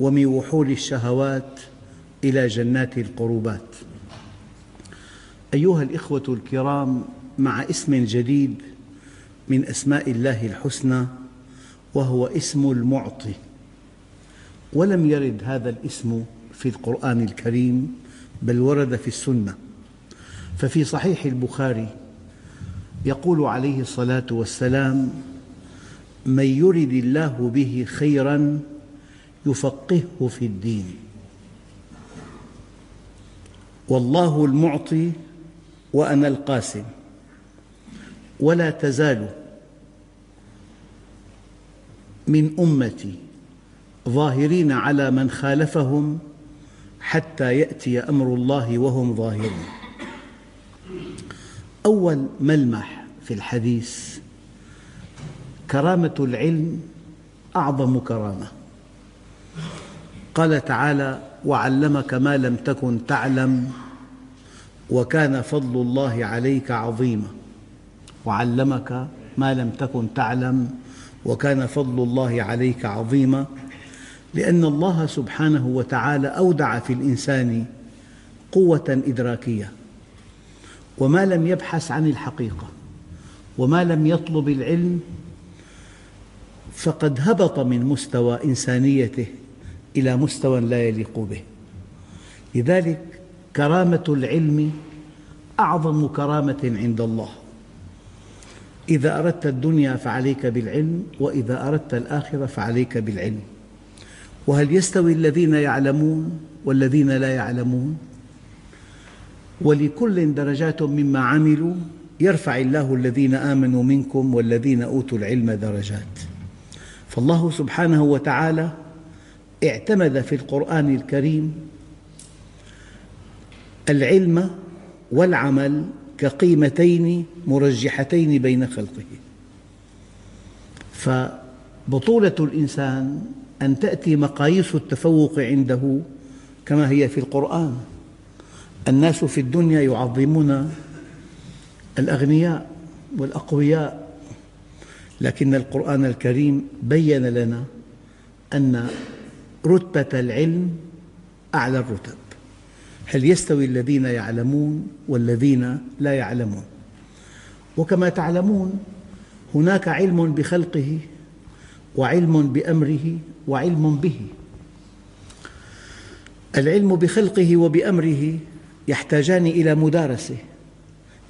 ومن وحول الشهوات إلى جنات القربات. أيها الإخوة الكرام مع اسم جديد من أسماء الله الحسنى وهو اسم المعطي. ولم يرد هذا الاسم في القرآن الكريم بل ورد في السنة. ففي صحيح البخاري يقول عليه الصلاة والسلام من يرد الله به خيراً يفقهه في الدين. والله المعطي وأنا القاسم. ولا تزال من أمتي ظاهرين على من خالفهم حتى يأتي أمر الله وهم ظاهرون. أول ملمح في الحديث كرامة العلم أعظم كرامة. قال تعالى وعلمك ما لم تكن تعلم وكان فضل الله عليك عظيما وعلمك ما لم تكن تعلم وكان فضل الله عليك عظيما لأن الله سبحانه وتعالى أودع في الإنسان قوة إدراكية وما لم يبحث عن الحقيقة وما لم يطلب العلم فقد هبط من مستوى إنسانيته. إلى مستوى لا يليق به. لذلك كرامة العلم أعظم كرامة عند الله. إذا أردت الدنيا فعليك بالعلم وإذا أردت الآخرة فعليك بالعلم. وهل يستوي الذين يعلمون والذين لا يعلمون؟ ولكل درجات مما عملوا يرفع الله الذين آمنوا منكم والذين أوتوا العلم درجات. فالله سبحانه وتعالى اعتمد في القرآن الكريم العلم والعمل كقيمتين مرجحتين بين خلقه. فبطولة الإنسان أن تأتي مقاييس التفوق عنده كما هي في القرآن. الناس في الدنيا يعظمون الأغنياء والأقوياء لكن القرآن الكريم بين لنا أن رتبة العلم أعلى الرتب. هل يستوي الذين يعلمون والذين لا يعلمون؟ وكما تعلمون هناك علم بخلقه وعلم بأمره وعلم به. العلم بخلقه وبأمره يحتاجان إلى مدارسة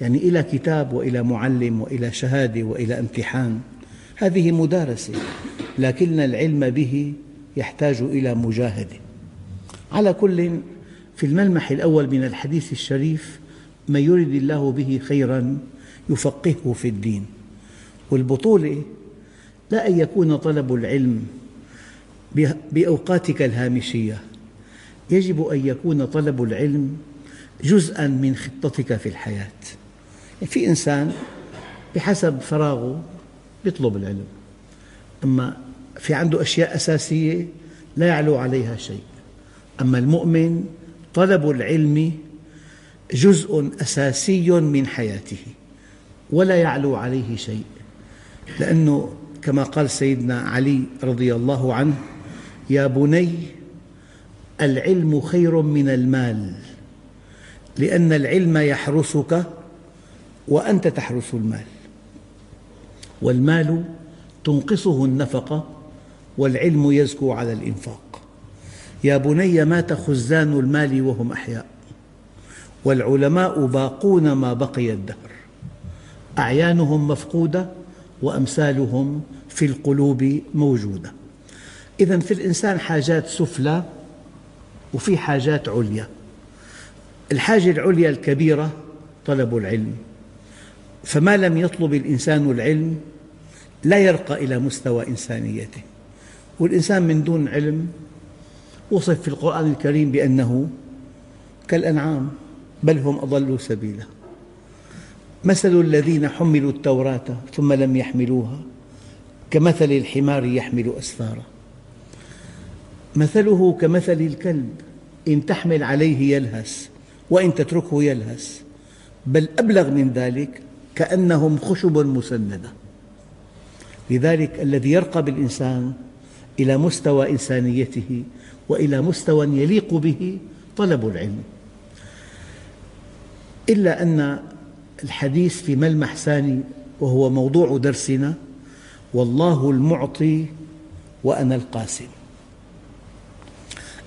يعني إلى كتاب وإلى معلم وإلى شهادة وإلى امتحان. هذه مدارسة لكن العلم به يحتاج إلى مجاهدة على كل في الملمح الأول من الحديث الشريف من يرد الله به خيراً يفقهه في الدين. والبطولة لا أن يكون طلب العلم بأوقاتك الهامشية. يجب أن يكون طلب العلم جزءاً من خطتك في الحياة. في إنسان بحسب فراغه يطلب العلم. أما في عنده أشياء أساسية لا يعلو عليها شيء. أما المؤمن طلب العلم جزء أساسي من حياته ولا يعلو عليه شيء. لأنه كما قال سيدنا علي رضي الله عنه يا بني العلم خير من المال لأن العلم يحرسك وأنت تحرس المال. والمال تنقصه النفقة والعلم يزكو على الإنفاق. يا بني مات خزان المال وهم أحياء؟ والعلماء باقون ما بقي الدهر. أعيانهم مفقودة وأمثالهم في القلوب موجودة. إذا في الإنسان حاجات سفلى وفي حاجات عليا. الحاجة العليا الكبيرة طلب العلم. فما لم يطلب الإنسان العلم لا يرقى إلى مستوى إنسانيته. والإنسان من دون علم وصف في القرآن الكريم بأنه كالأنعام بل هم أضلوا سبيلا. مثل الذين حملوا التوراة ثم لم يحملوها كمثل الحمار يحمل أسفارا. مثله كمثل الكلب إن تحمل عليه يلهث وإن تتركه يلهث بل أبلغ من ذلك كأنهم خشب مسندة. لذلك الذي يرقى بالإنسان إلى مستوى إنسانيته وإلى مستوى يليق به طلب العلم. إلا أن الحديث في ملمح ثاني وهو موضوع درسنا والله المعطي وأنا القاسم.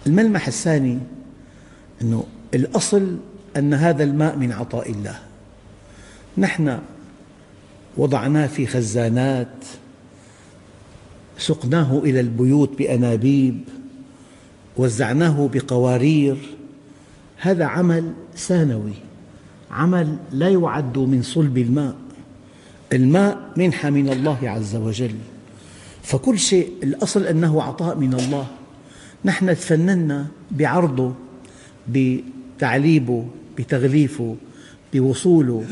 الملمح الثاني أنه الأصل أن هذا الماء من عطاء الله. نحن وضعناه في خزانات سقناه إلى البيوت بأنابيب وزعناه بقوارير. هذا عمل ثانوي عمل لا يعد من صلب الماء. الماء منحة من الله عز وجل. فكل شيء الأصل أنه عطاء من الله. نحن تفننا بعرضه بتعليبه بتغليفه بوصوله.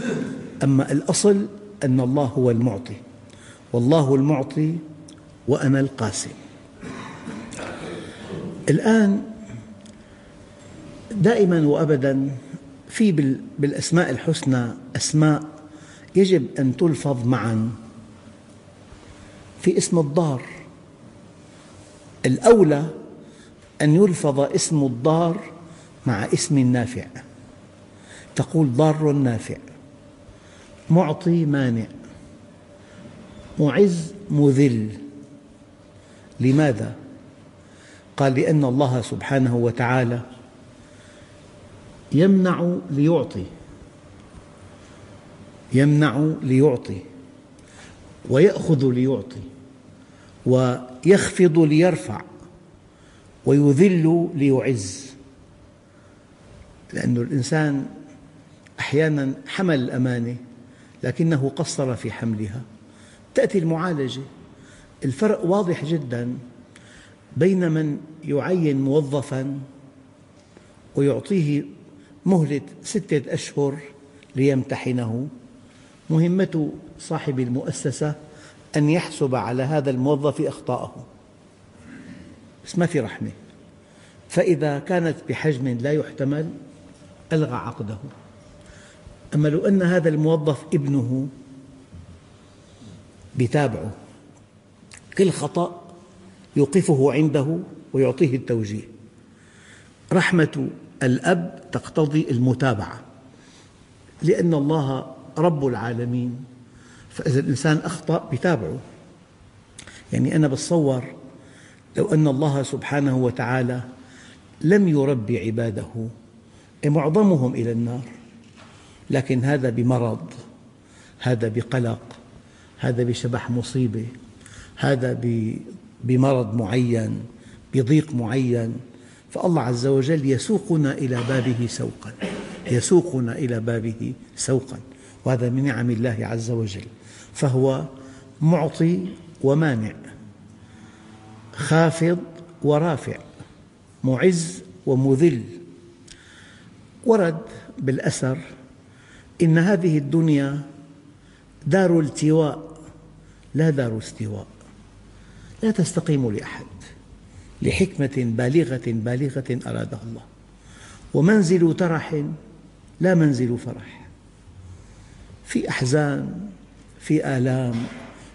أما الأصل أن الله هو المعطي. والله المعطي وأنا القاسم. الآن دائما وأبدا في بالأسماء الحسنى أسماء يجب أن تلفظ معا في اسم الضار. الأولى أن يلفظ اسم الضار مع اسم النافع تقول ضار نافع. معطي مانع. معز مذل. لماذا؟ قال لأن الله سبحانه وتعالى يمنع ليعطي يمنع ليعطي ويأخذ ليعطي ويخفض ليرفع ويذل ليعز. لأن الإنسان أحيانا حمل الأمانة لكنه قصر في حملها. تأتي المعالجة. الفرق واضح جدا بين من يعين موظفا ويعطيه مهلة ستة أشهر ليمتحنه. مهمة صاحب المؤسسة أن يحسب على هذا الموظف أخطاءه. بس ما في رحمة. فإذا كانت بحجم لا يحتمل ألغى عقده. أما لو أن هذا الموظف ابنه يتابعه كل خطأ يوقفه عنده ويعطيه التوجيه. رحمة الأب تقتضي المتابعة لأن الله رب العالمين فإذا الإنسان أخطأ يتابعه يعني أنا بتصور لو أن الله سبحانه وتعالى لم يربي عباده معظمهم إلى النار لكن هذا بمرض هذا بقلق هذا بشبح مصيبة هذا بمرض معين بضيق معين. فالله عز وجل يسوقنا إلى بابه سوقا يسوقنا إلى بابه سوقا وهذا من نعم الله عز وجل. فهو معطي ومانع خافض ورافع معز ومذل. ورد بالأثر إن هذه الدنيا دار التواء لا دار استواء. لا تستقيم لأحد. لحكمة بالغة بالغة أرادها الله. ومنزل ترح لا منزل فرح. في أحزان في آلام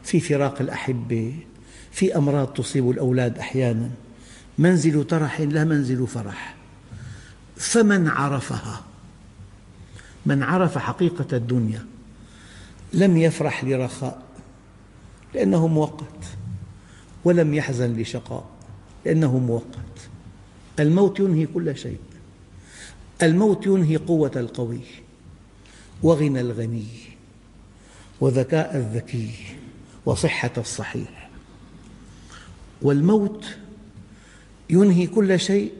في فراق الأحبة في أمراض تصيب الأولاد أحيانا. منزل ترح لا منزل فرح. فمن عرفها؟ من عرف حقيقة الدنيا لم يفرح لرخاء لأنه مؤقت. ولم يحزن لشقاء لأنه مؤقت الموت ينهي كل شيء. الموت ينهي قوة القوي وغنى الغني وذكاء الذكي وصحة الصحيح. والموت ينهي كل شيء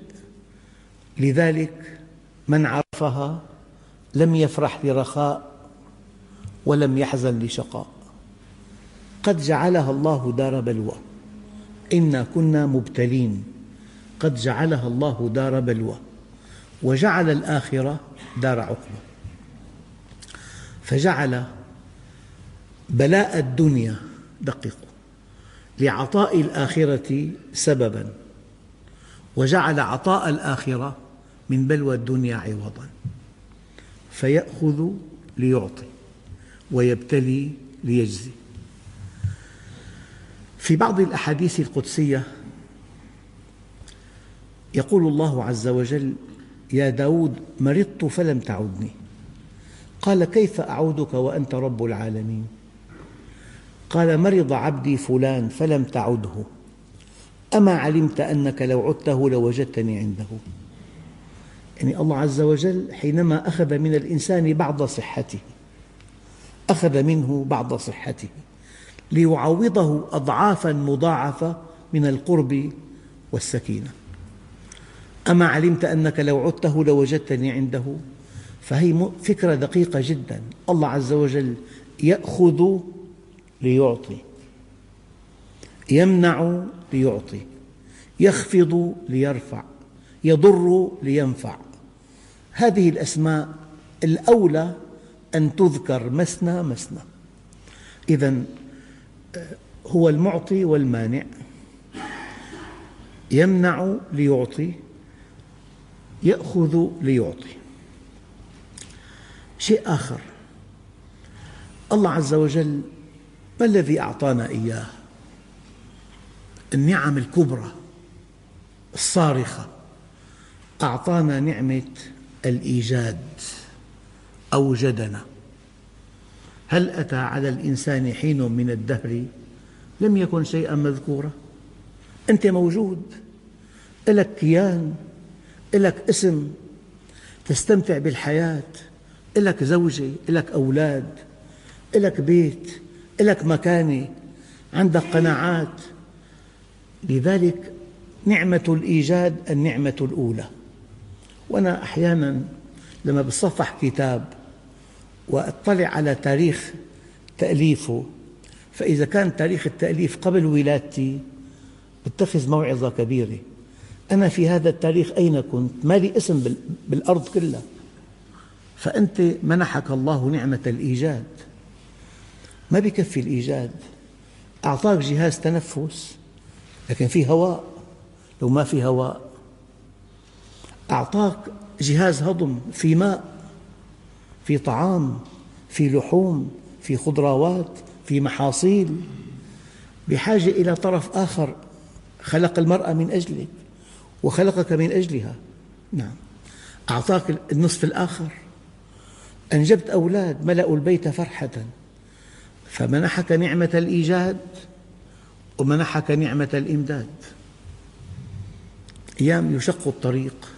لذلك من عرفها لم يفرح لرخاء ولم يحزن لشقاء. قد جعلها الله دار بلوى. إنا كنا مبتلين. قد جعلها الله دار بلوى وجعل الآخرة دار عقبة فجعل بلاء الدنيا دققوا لعطاء الآخرة سبباً وجعل عطاء الآخرة من بلوى الدنيا عوضاً. فيأخذ ليعطي ويبتلي ليجزي. في بعض الأحاديث القدسية يقول الله عز وجل يا داود مرضت فلم تعدني. قال كيف أعودك وأنت رب العالمين؟ قال مرض عبدي فلان فلم تعده. أما علمت أنك لو عدته لوجدتني عنده. يعني الله عز وجل حينما أخذ من الإنسان بعض صحته أخذ منه بعض صحته. ليعوضه أضعافا مضاعفة من القرب والسكينة. أما علمت أنك لو عدته لوجدتني عنده فهي فكرة دقيقة جدا. الله عز وجل يأخذ ليعطي يمنع ليعطي يخفض ليرفع يضر لينفع. هذه الأسماء الأولى أن تذكر مثنى مثنى إذا هو المعطي والمانع. يمنع ليعطي يأخذ ليعطي. شيء آخر. الله عز وجل ما الذي أعطانا إياه؟ النعم الكبرى الصارخة. أعطانا نعمة الإيجاد أوجدنا. هل أتى على الإنسان حين من الدهر؟ لم يكن شيئا مذكورا. أنت موجود. لك كيان. لك اسم. تستمتع بالحياة. لك زوجة. لك أولاد. لك بيت. لك مكانة عندك قناعات. لذلك نعمة الإيجاد النعمة الأولى. وأنا أحيانا لما بتصفح كتاب وأطلع على تاريخ تأليفه. فإذا كان تاريخ التأليف قبل ولادتي اتخذ موعظة كبيرة. أنا في هذا التاريخ أين كنت؟ ما لي اسم بالأرض كلها. فأنت منحك الله نعمة الإيجاد. ما بكفي الإيجاد. أعطاك جهاز تنفس لكن في هواء. لو ما في هواء أعطاك جهاز هضم في ماء. في طعام في لحوم في خضروات في محاصيل. بحاجة إلى طرف آخر خلق المرأة من أجلك وخلقك من أجلها. نعم. أعطاك النصف الآخر. أنجبت أولاد ملأوا البيت فرحة. فمنحك نعمة الإيجاد ومنحك نعمة الإمداد. أيام يشق الطريق.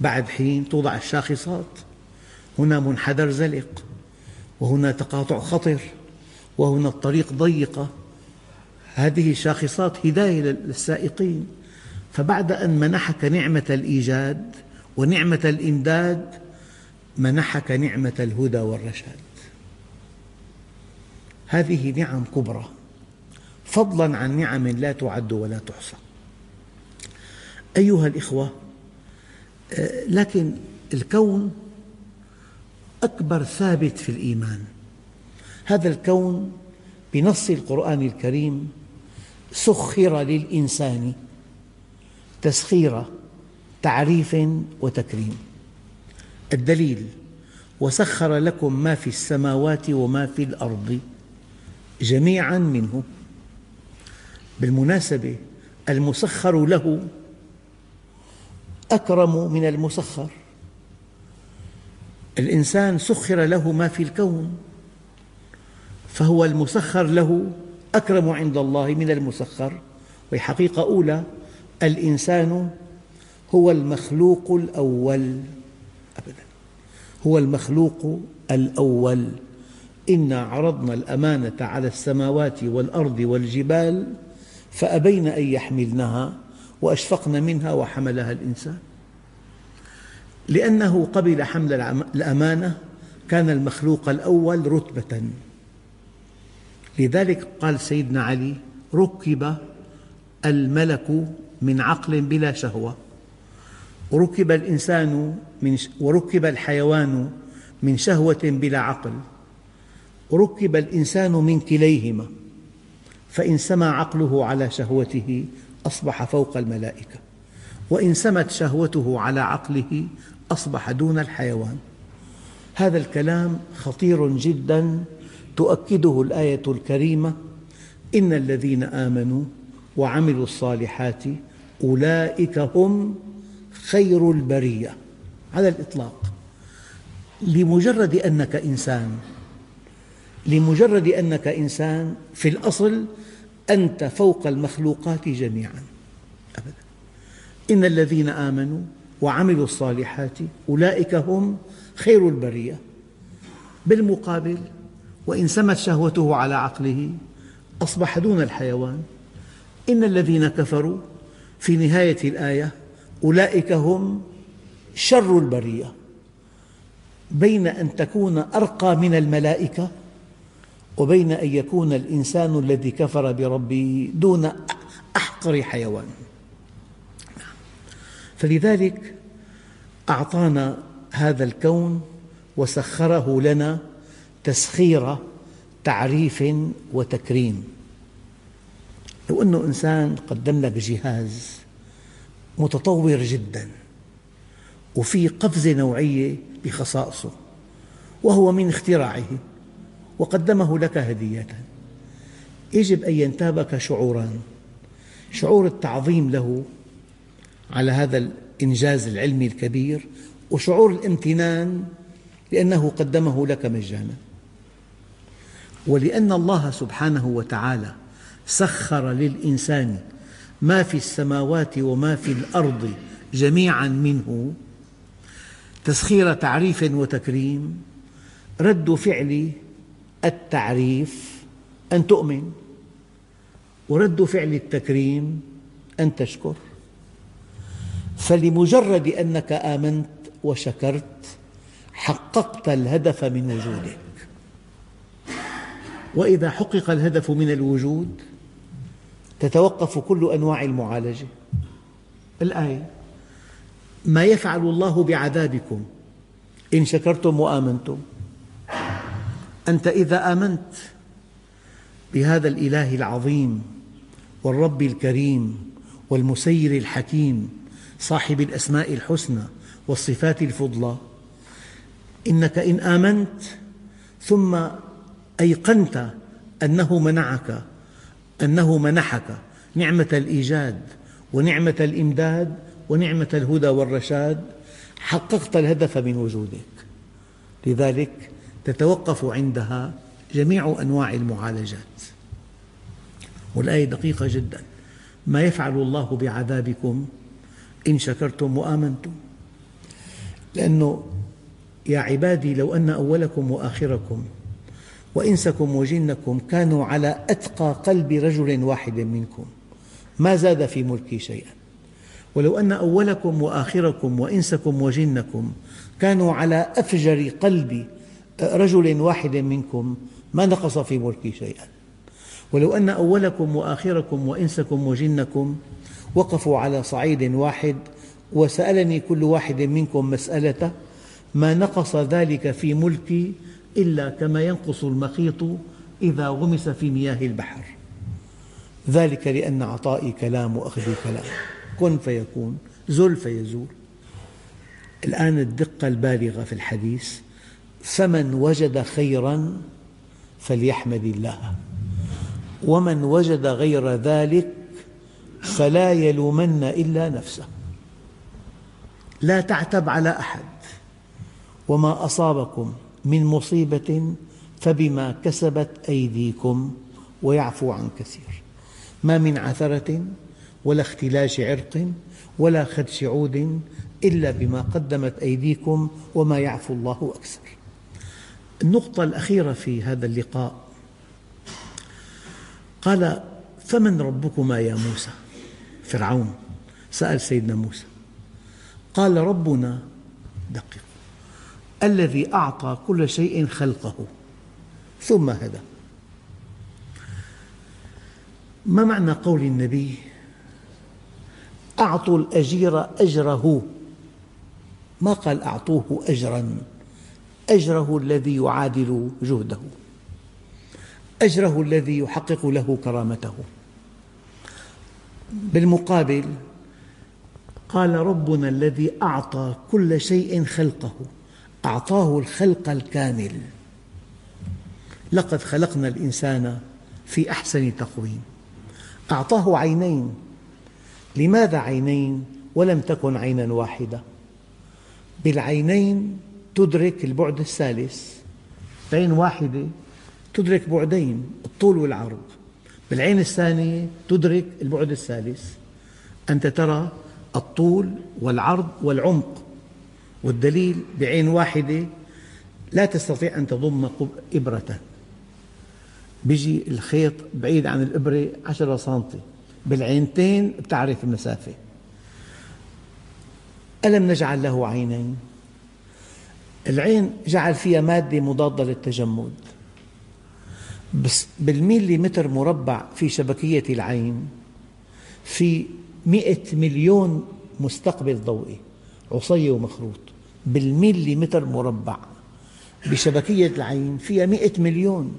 بعد حين توضع الشاخصات. هنا منحدر زلق وهنا تقاطع خطر وهنا الطريق ضيقة هذه الشاخصات هداية للسائقين. فبعد أن منحك نعمة الإيجاد ونعمة الإمداد منحك نعمة الهدى والرشاد. هذه نعم كبرى. فضلا عن نعم لا تعد ولا تحصى. أيها الإخوة آه، لكن الكون أكبر ثابت في الإيمان. هذا الكون بنص القرآن الكريم سخر للإنسان تسخير تعريف وتكريم. الدليل وسخر لكم ما في السماوات وما في الأرض جميعا منه. بالمناسبة المسخر له أكرم من المسخر. الإنسان سخر له ما في الكون فهو المسخر له أكرم عند الله من المسخر. وحقيقة أولى الإنسان هو المخلوق الأول. أبدا. هو المخلوق الأول. إنا عرضنا الأمانة على السماوات والأرض والجبال فأبين أن يحملنها وأشفقن منها وحملها الإنسان. لأنه قبل حمل الأمانة كان المخلوق الأول رتبة. لذلك قال سيدنا علي ركب الملك من عقل بلا شهوة. وركب الإنسان من وركب الحيوان من شهوة بلا عقل. وركب الإنسان من كليهما. فإن سما عقله على شهوته أصبح فوق الملائكة. وإن سمت شهوته على عقله أصبح دون الحيوان. هذا الكلام خطير جدا تؤكده الآية الكريمة إن الذين آمنوا وعملوا الصالحات أولئك هم خير البرية. على الإطلاق لمجرد أنك إنسان لمجرد أنك إنسان في الأصل أنت فوق المخلوقات جميعا. أبدا. إن الذين آمنوا وعملوا الصالحات أولئك هم خير البرية بالمقابل وإن سمت شهوته على عقله أصبح دون الحيوان. إن الذين كفروا في نهاية الآية أولئك هم شر البرية. بين أن تكون أرقى من الملائكة وبين أن يكون الإنسان الذي كفر بربه دون أحقر حيوان. فلذلك أعطانا هذا الكون وسخره لنا تسخير تعريف وتكريم. لو أن إنسان قدم لك جهاز متطور جدا وفي قفزة نوعية بخصائصه وهو من اختراعه وقدمه لك هدية يجب أن ينتابك شعوران. شعور التعظيم له على هذا الإنجاز العلمي الكبير وشعور الامتنان لأنه قدمه لك مجانا. ولأن الله سبحانه وتعالى سخر للإنسان ما في السماوات وما في الأرض جميعا منه تسخير تعريف وتكريم رد فعل التعريف أن تؤمن ورد فعل التكريم أن تشكر. فلمجرد أنك آمنت وشكرت حققت الهدف من وجودك. وإذا حقق الهدف من الوجود تتوقف كل أنواع المعالجة. الآية ما يفعل الله بعذابكم إن شكرتم وآمنتم. أنت إذا آمنت بهذا الإله العظيم والرب الكريم والمسير الحكيم صاحب الأسماء الحسنى والصفات الفضلى. إنك إن آمنت ثم أيقنت أنه منعك أنه منحك. نعمة الإيجاد ونعمة الإمداد ونعمة الهدى والرشاد. حققت الهدف من وجودك. لذلك تتوقف عندها جميع أنواع المعالجات. والآية دقيقة جدا. ما يفعل الله بعذابكم إن شكرتم وآمنتم. لأنه يا عبادي لو أن أولكم وآخركم وإنسكم وجنكم كانوا على أتقى قلب رجل واحد منكم ما زاد في ملكي شيئا. ولو أن أولكم وآخركم وإنسكم وجنكم كانوا على أفجر قلب رجل واحد منكم ما نقص في ملكي شيئا. ولو أن أولكم وآخركم وإنسكم وجنكم وقفوا على صعيد واحد وسألني كل واحد منكم مسألة ما نقص ذلك في ملكي إلا كما ينقص المخيط إذا غمس في مياه البحر. ذلك لأن عطائي كلام وأخذي كلام. كن فيكون زل فيزول. الآن الدقة البالغة في الحديث فمن وجد خيرا فليحمد الله. ومن وجد غير ذلك فلا يلومن إلا نفسه. لا تعتب على أحد. وما أصابكم من مصيبة فبما كسبت أيديكم ويعفو عن كثير. ما من عثرة ولا اختلاش عرق ولا خدش عود إلا بما قدمت أيديكم وما يعفو الله أكثر. النقطة الأخيرة في هذا اللقاء. قال فمن ربكما يا موسى؟ فرعون. سأل سيدنا موسى. قال ربنا دقق. الذي أعطى كل شيء خلقه. ثم هدى. ما معنى قول النبي؟ أعطوا الأجير أجره. ما قال أعطوه أجراً؟ أجره الذي يعادل جهده. أجره الذي يحقق له كرامته. بالمقابل. قال ربنا الذي أعطى كل شيء خلقه أعطاه الخلق الكامل. لقد خلقنا الإنسان في أحسن تقويم. أعطاه عينين. لماذا عينين ولم تكن عينا واحدة؟ بالعينين تدرك البعد الثالث. عين واحدة تدرك بعدين الطول والعرض. بالعين الثانية تدرك البعد الثالث. أنت ترى الطول والعرض والعمق والدليل بعين واحدة لا تستطيع أن تضم إبرة. بيجي الخيط بعيد عن الإبرة عشرة سنتي. بالعينتين بتعرف المسافة. ألم نجعل له عينين؟ العين جعل فيها مادة مضادة للتجمد. بس بالميليمتر مربع في شبكية العين في مئة مليون مستقبل ضوئي عصي ومخروط بالميليمتر مربع بشبكية العين فيها مئة مليون.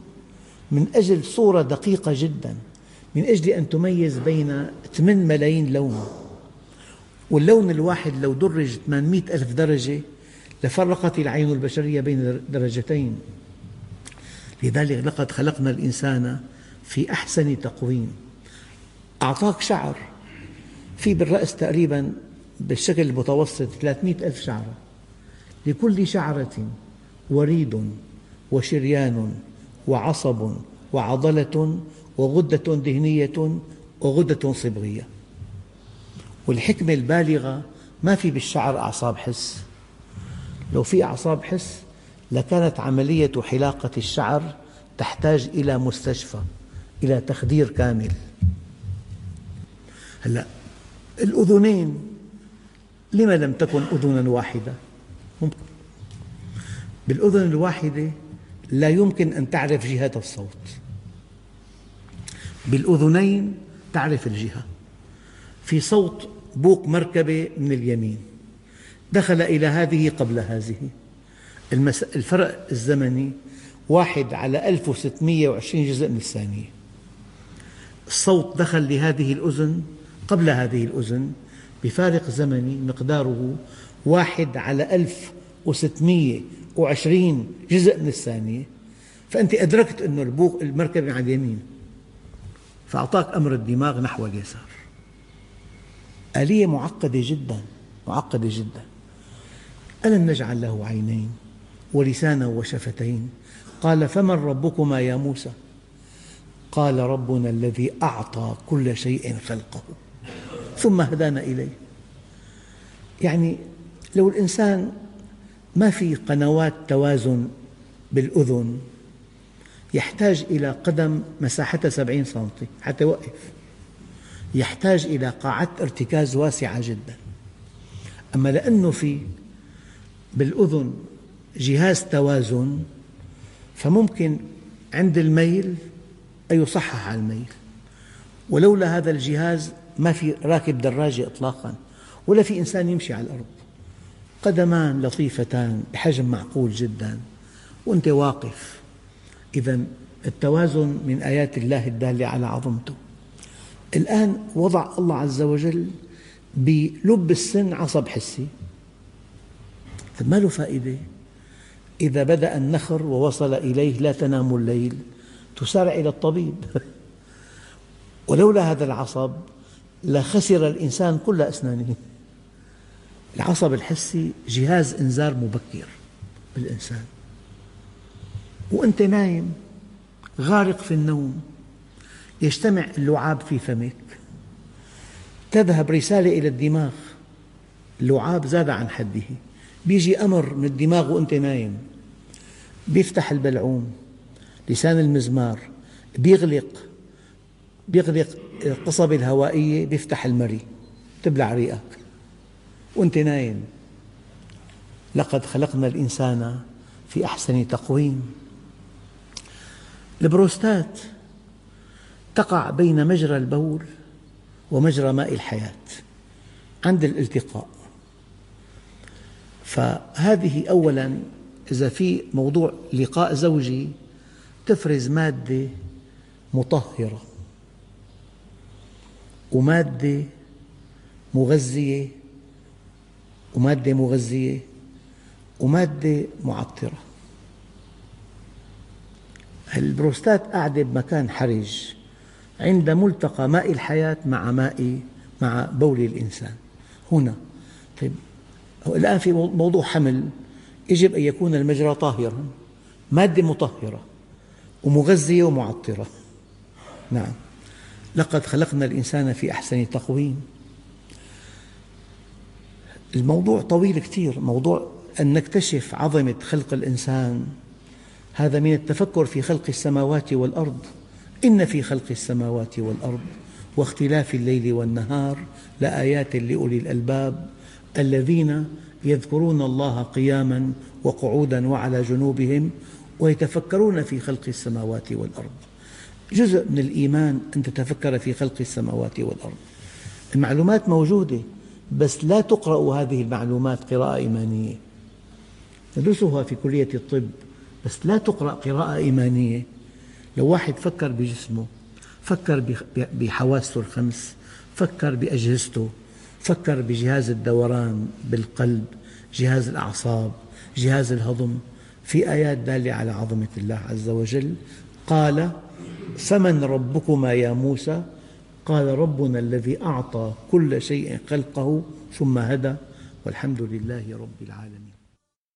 من أجل صورة دقيقة جدا من أجل أن تميز بين 8 ملايين لون. واللون الواحد لو درج 800 ألف درجة لفرقت العين البشرية بين درجتين. لذلك لقد خلقنا الإنسان في أحسن تقويم. أعطاك شعر. في بالرأس تقريبا بالشكل المتوسط 300 ألف شعرة لكل شعرة وريد وشريان وعصب وعضلة وغدة دهنية وغدة صبغية. والحكمة البالغة ما في بالشعر أعصاب حس. لو في أعصاب حس لكانت عملية حلاقة الشعر تحتاج إلى مستشفى إلى تخدير كامل. هلأ الأذنين لما لم تكن أذنا واحدة؟ ممكن. بالأذن الواحدة لا يمكن أن تعرف جهة الصوت. بالأذنين تعرف الجهة. في صوت بوق مركبة من اليمين. دخل إلى هذه قبل هذه. الفرق الزمني واحد على 1620 جزء من الثانية. الصوت دخل لهذه الأذن قبل هذه الأذن بفارق زمني مقداره واحد على 1620 جزء من الثانية. فأنت أدركت أن البوق المركبة على اليمين. فأعطاك أمر الدماغ نحو اليسار. آلية معقدة جدا معقدة جدا. ألم نجعل له عينين؟ ولسانا وشفتين. قال فمن ربكما يا موسى؟ قال ربنا الذي أعطى كل شيء خلقه. ثم هدانا إليه. يعني لو الإنسان ما في قنوات توازن بالأذن يحتاج إلى قدم مساحتها سبعين سنتي حتى يوقف. يحتاج إلى قاعدة ارتكاز واسعة جدا. أما لأنه في بالأذن جهاز توازن فممكن عند الميل أن يصحح الميل. ولولا هذا الجهاز ما في راكب دراجة إطلاقا ولا في إنسان يمشي على الأرض. قدمان لطيفتان بحجم معقول جدا. وأنت واقف. إذا التوازن من آيات الله الدالة على عظمته. الآن وضع الله عز وجل بلب السن عصب حسي. ما له فائدة. إذا بدأ النخر ووصل إليه لا تنام الليل تسارع إلى الطبيب. ولولا هذا العصب لخسر الإنسان كل أسنانه. العصب الحسي جهاز إنذار مبكر بالإنسان. وأنت نايم غارق في النوم يجتمع اللعاب في فمك. تذهب رسالة إلى الدماغ اللعاب زاد عن حده. بيجي أمر من الدماغ وأنت نايم بيفتح البلعوم لسان المزمار بيغلق بيغلق القصبة الهوائية بيفتح المري تبلع ريقك. وأنت نايم. لقد خلقنا الإنسان في أحسن تقويم. البروستات تقع بين مجرى البول ومجرى ماء الحياة. عند الالتقاء فهذه أولاً إذا في موضوع لقاء زوجي تفرز مادة مطهرة ومادة مغذية ومادة مغذية ومادة معطرة. البروستات قاعدة بمكان حرج عند ملتقى ماء الحياة مع ماء مع بول الإنسان. هنا. طيب الآن في موضوع حمل. يجب أن يكون المجرى طاهرا مادة مطهرة ومغذية ومعطرة. نعم. لقد خلقنا الإنسان في أحسن تقويم. الموضوع طويل كثير. موضوع أن نكتشف عظمة خلق الإنسان. هذا من التفكر في خلق السماوات والأرض. إن في خلق السماوات والأرض واختلاف الليل والنهار لآيات لأولي الألباب. الذين يذكرون الله قياما وقعودا وعلى جنوبهم ويتفكرون في خلق السماوات والأرض. جزء من الإيمان أن تتفكر في خلق السماوات والأرض. المعلومات موجودة بس لا تقرأ هذه المعلومات قراءة إيمانية. ندرسها في كلية الطب بس لا تقرأ قراءة إيمانية. لو واحد فكر بجسمه فكر بحواسه الخمس فكر بأجهزته فكر بجهاز الدوران بالقلب جهاز الأعصاب جهاز الهضم. في آيات دالة على عظمة الله عز وجل قال فمن ربكما يا موسى؟ قال ربنا الذي أعطى كل شيء خلقه ثم هدى. والحمد لله رب العالمين.